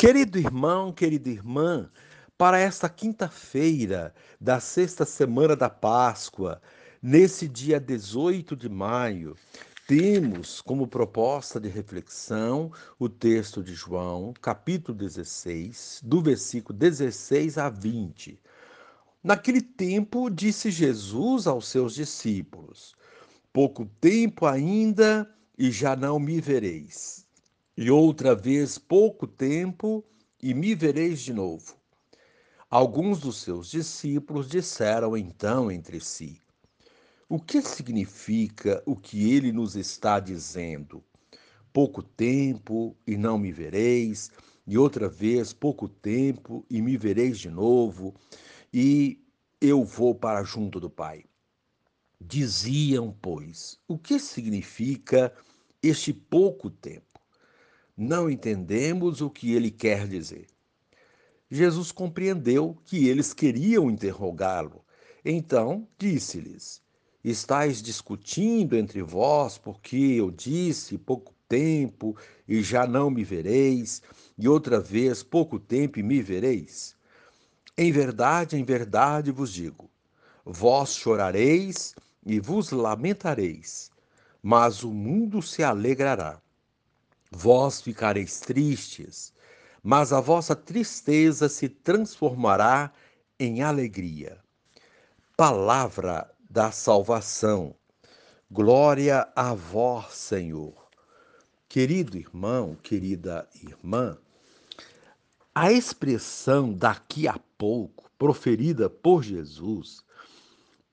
Querido irmão, querida irmã, para esta quinta-feira da sexta semana da Páscoa, nesse dia 18 de maio, temos como proposta de reflexão o texto de João, capítulo 16, do versículo 16 a 20. Naquele tempo, disse Jesus aos seus discípulos: Pouco tempo ainda e já não me vereis e outra vez pouco tempo, e me vereis de novo. Alguns dos seus discípulos disseram então entre si: O que significa o que ele nos está dizendo? Pouco tempo e não me vereis, e outra vez pouco tempo e me vereis de novo, e eu vou para junto do Pai. Diziam, pois, o que significa este pouco tempo? Não entendemos o que ele quer dizer. Jesus compreendeu que eles queriam interrogá-lo. Então disse-lhes: Estais discutindo entre vós porque eu disse pouco tempo e já não me vereis, e outra vez pouco tempo e me vereis? Em verdade, em verdade vos digo: vós chorareis e vos lamentareis, mas o mundo se alegrará. Vós ficareis tristes, mas a vossa tristeza se transformará em alegria. Palavra da salvação. Glória a vós, Senhor. Querido irmão, querida irmã, a expressão daqui a pouco, proferida por Jesus,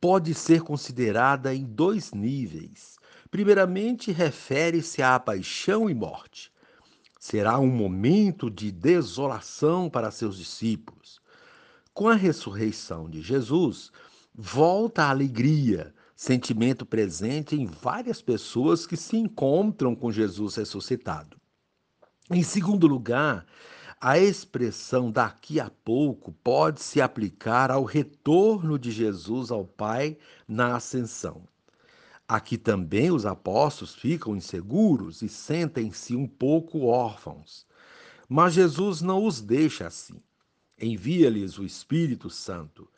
pode ser considerada em dois níveis Primeiramente, refere-se à paixão e morte. Será um momento de desolação para seus discípulos. Com a ressurreição de Jesus, volta a alegria, sentimento presente em várias pessoas que se encontram com Jesus ressuscitado. Em segundo lugar, a expressão daqui a pouco pode se aplicar ao retorno de Jesus ao Pai na ascensão. Aqui também os apóstolos ficam inseguros e sentem-se um pouco órfãos. Mas Jesus não os deixa assim. Envia-lhes o Espírito Santo.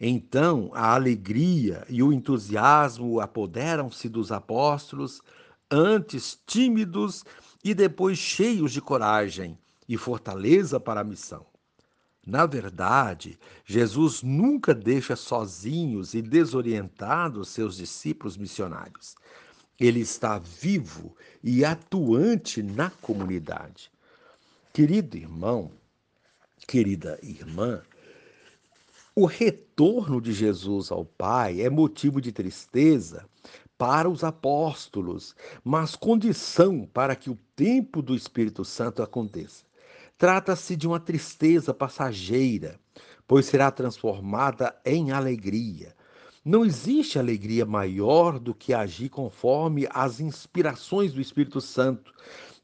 Então a alegria e o entusiasmo apoderam-se dos apóstolos, antes tímidos e depois cheios de coragem e fortaleza para a missão. Na verdade, Jesus nunca deixa sozinhos e desorientados seus discípulos missionários. Ele está vivo e atuante na comunidade. Querido irmão, querida irmã, o retorno de Jesus ao Pai é motivo de tristeza para os apóstolos, mas condição para que o tempo do Espírito Santo aconteça. Trata-se de uma tristeza passageira, pois será transformada em alegria. Não existe alegria maior do que agir conforme as inspirações do Espírito Santo.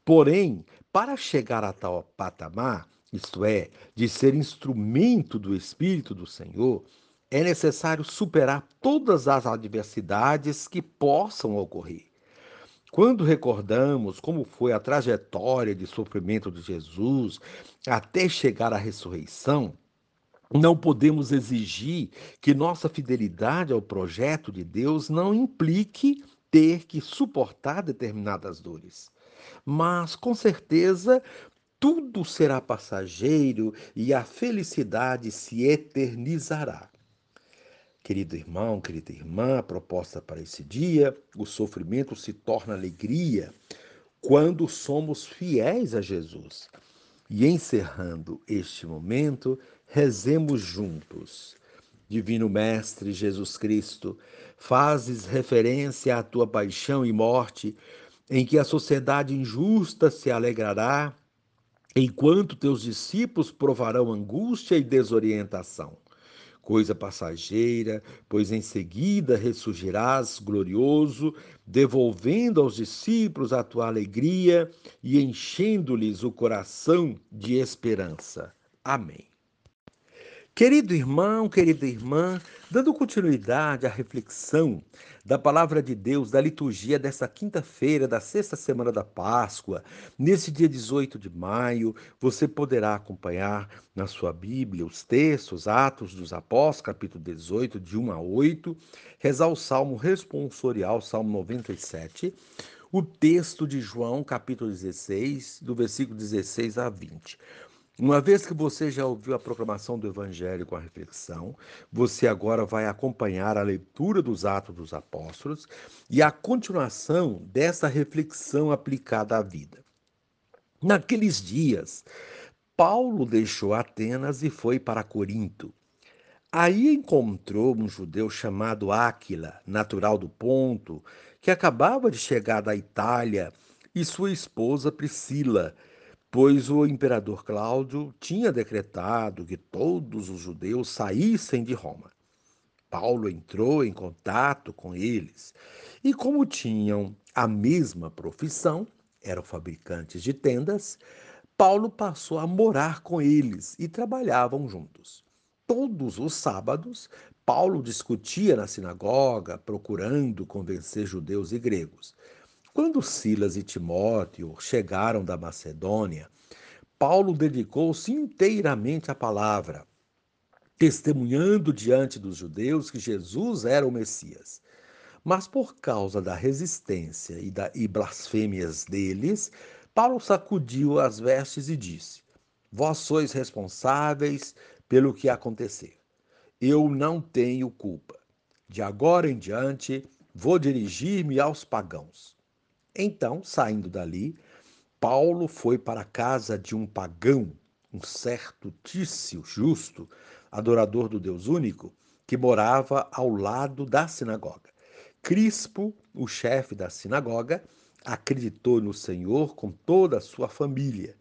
Porém, para chegar a tal patamar, isto é, de ser instrumento do Espírito do Senhor, é necessário superar todas as adversidades que possam ocorrer. Quando recordamos como foi a trajetória de sofrimento de Jesus até chegar à ressurreição, não podemos exigir que nossa fidelidade ao projeto de Deus não implique ter que suportar determinadas dores. Mas, com certeza, tudo será passageiro e a felicidade se eternizará. Querido irmão, querida irmã, a proposta para esse dia: o sofrimento se torna alegria quando somos fiéis a Jesus. E encerrando este momento, rezemos juntos. Divino Mestre Jesus Cristo, fazes referência à tua paixão e morte, em que a sociedade injusta se alegrará, enquanto teus discípulos provarão angústia e desorientação coisa passageira, pois em seguida ressurgirás glorioso, devolvendo aos discípulos a tua alegria e enchendo-lhes o coração de esperança. Amém. Querido irmão, querida irmã, dando continuidade à reflexão da palavra de Deus, da liturgia desta quinta-feira, da sexta semana da Páscoa, nesse dia 18 de maio, você poderá acompanhar na sua Bíblia os textos, Atos dos Apóstolos, capítulo 18, de 1 a 8, rezar o Salmo responsorial, Salmo 97, o texto de João, capítulo 16, do versículo 16 a 20. Uma vez que você já ouviu a proclamação do Evangelho com a reflexão, você agora vai acompanhar a leitura dos Atos dos Apóstolos e a continuação dessa reflexão aplicada à vida. Naqueles dias, Paulo deixou Atenas e foi para Corinto. Aí encontrou um judeu chamado Áquila, natural do Ponto, que acabava de chegar da Itália, e sua esposa Priscila pois o imperador Cláudio tinha decretado que todos os judeus saíssem de Roma. Paulo entrou em contato com eles e, como tinham a mesma profissão, eram fabricantes de tendas, Paulo passou a morar com eles e trabalhavam juntos. Todos os sábados, Paulo discutia na sinagoga, procurando convencer judeus e gregos. Quando Silas e Timóteo chegaram da Macedônia, Paulo dedicou-se inteiramente à palavra, testemunhando diante dos judeus que Jesus era o Messias. Mas por causa da resistência e, da, e blasfêmias deles, Paulo sacudiu as vestes e disse: Vós sois responsáveis pelo que acontecer. Eu não tenho culpa. De agora em diante, vou dirigir-me aos pagãos. Então, saindo dali, Paulo foi para a casa de um pagão, um certo Tício justo, adorador do Deus único, que morava ao lado da sinagoga. Crispo, o chefe da sinagoga, acreditou no Senhor com toda a sua família.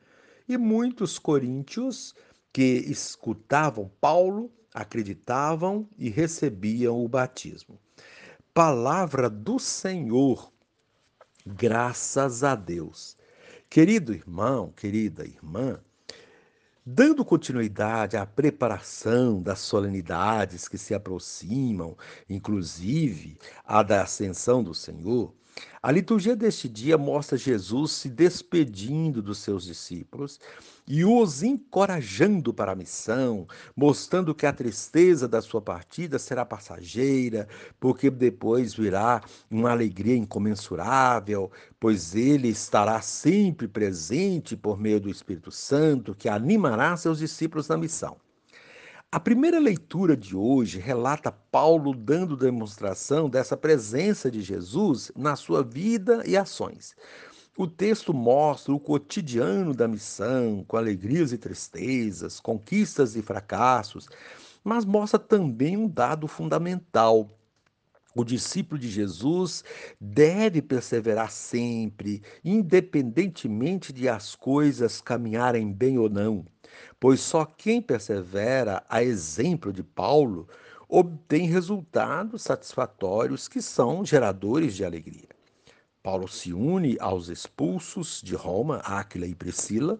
E muitos coríntios que escutavam Paulo acreditavam e recebiam o batismo. Palavra do Senhor Graças a Deus. Querido irmão, querida irmã, dando continuidade à preparação das solenidades que se aproximam, inclusive a da ascensão do Senhor, a liturgia deste dia mostra Jesus se despedindo dos seus discípulos e os encorajando para a missão, mostrando que a tristeza da sua partida será passageira, porque depois virá uma alegria incomensurável, pois ele estará sempre presente por meio do Espírito Santo, que animará seus discípulos na missão. A primeira leitura de hoje relata Paulo dando demonstração dessa presença de Jesus na sua vida e ações. O texto mostra o cotidiano da missão, com alegrias e tristezas, conquistas e fracassos, mas mostra também um dado fundamental. O discípulo de Jesus deve perseverar sempre, independentemente de as coisas caminharem bem ou não pois só quem persevera, a exemplo de Paulo, obtém resultados satisfatórios que são geradores de alegria. Paulo se une aos expulsos de Roma, Áquila e Priscila,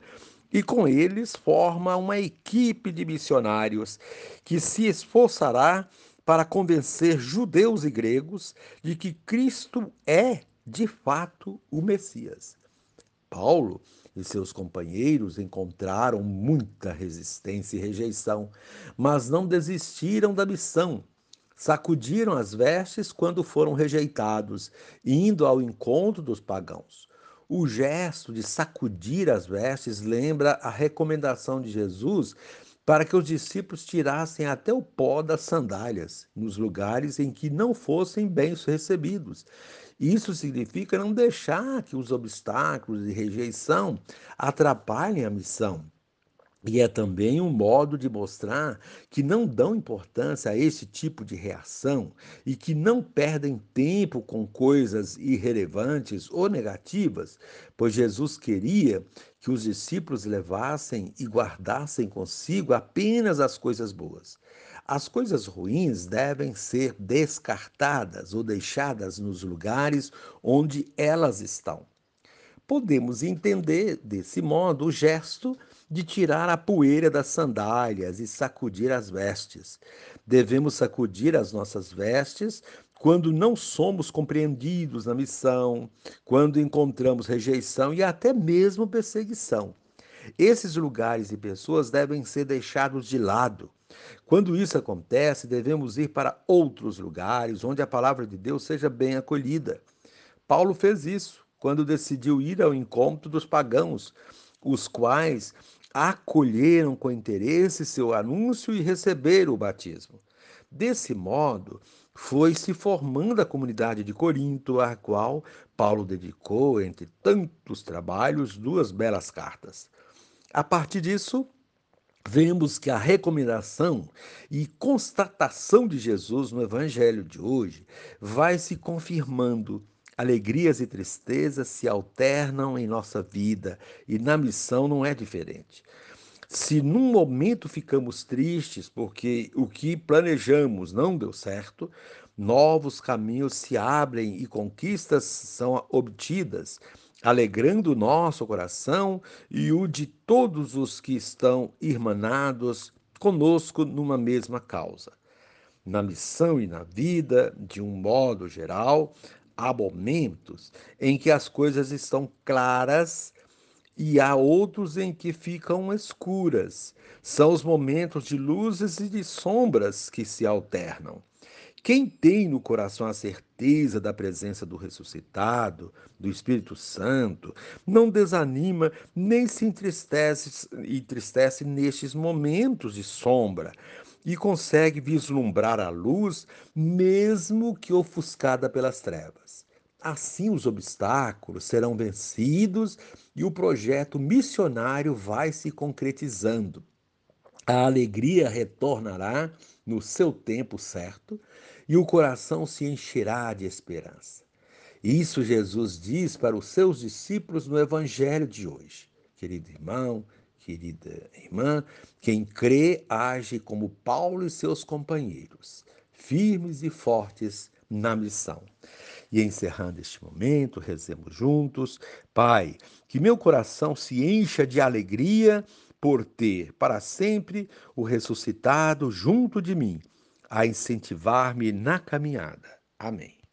e com eles forma uma equipe de missionários que se esforçará para convencer judeus e gregos de que Cristo é, de fato, o Messias. Paulo e seus companheiros encontraram muita resistência e rejeição, mas não desistiram da missão. Sacudiram as vestes quando foram rejeitados, indo ao encontro dos pagãos. O gesto de sacudir as vestes lembra a recomendação de Jesus para que os discípulos tirassem até o pó das sandálias nos lugares em que não fossem bem recebidos. Isso significa não deixar que os obstáculos e rejeição atrapalhem a missão. E é também um modo de mostrar que não dão importância a esse tipo de reação e que não perdem tempo com coisas irrelevantes ou negativas, pois Jesus queria que os discípulos levassem e guardassem consigo apenas as coisas boas. As coisas ruins devem ser descartadas ou deixadas nos lugares onde elas estão. Podemos entender desse modo o gesto de tirar a poeira das sandálias e sacudir as vestes. Devemos sacudir as nossas vestes quando não somos compreendidos na missão, quando encontramos rejeição e até mesmo perseguição. Esses lugares e pessoas devem ser deixados de lado. Quando isso acontece, devemos ir para outros lugares onde a palavra de Deus seja bem acolhida. Paulo fez isso quando decidiu ir ao encontro dos pagãos, os quais acolheram com interesse seu anúncio e receberam o batismo. Desse modo, foi se formando a comunidade de Corinto, a qual Paulo dedicou, entre tantos trabalhos, duas belas cartas. A partir disso, vemos que a recomendação e constatação de Jesus no evangelho de hoje vai se confirmando. Alegrias e tristezas se alternam em nossa vida e na missão não é diferente. Se num momento ficamos tristes porque o que planejamos não deu certo, novos caminhos se abrem e conquistas são obtidas, alegrando o nosso coração e o de todos os que estão irmanados conosco numa mesma causa. Na missão e na vida, de um modo geral, há momentos em que as coisas estão claras e há outros em que ficam escuras. São os momentos de luzes e de sombras que se alternam. Quem tem no coração a certeza da presença do ressuscitado, do Espírito Santo, não desanima nem se entristece, entristece nestes momentos de sombra e consegue vislumbrar a luz, mesmo que ofuscada pelas trevas. Assim, os obstáculos serão vencidos e o projeto missionário vai se concretizando. A alegria retornará no seu tempo certo e o coração se encherá de esperança. Isso Jesus diz para os seus discípulos no Evangelho de hoje. Querido irmão, querida irmã, quem crê age como Paulo e seus companheiros, firmes e fortes na missão. E encerrando este momento, rezemos juntos. Pai, que meu coração se encha de alegria por ter para sempre o ressuscitado junto de mim, a incentivar-me na caminhada. Amém.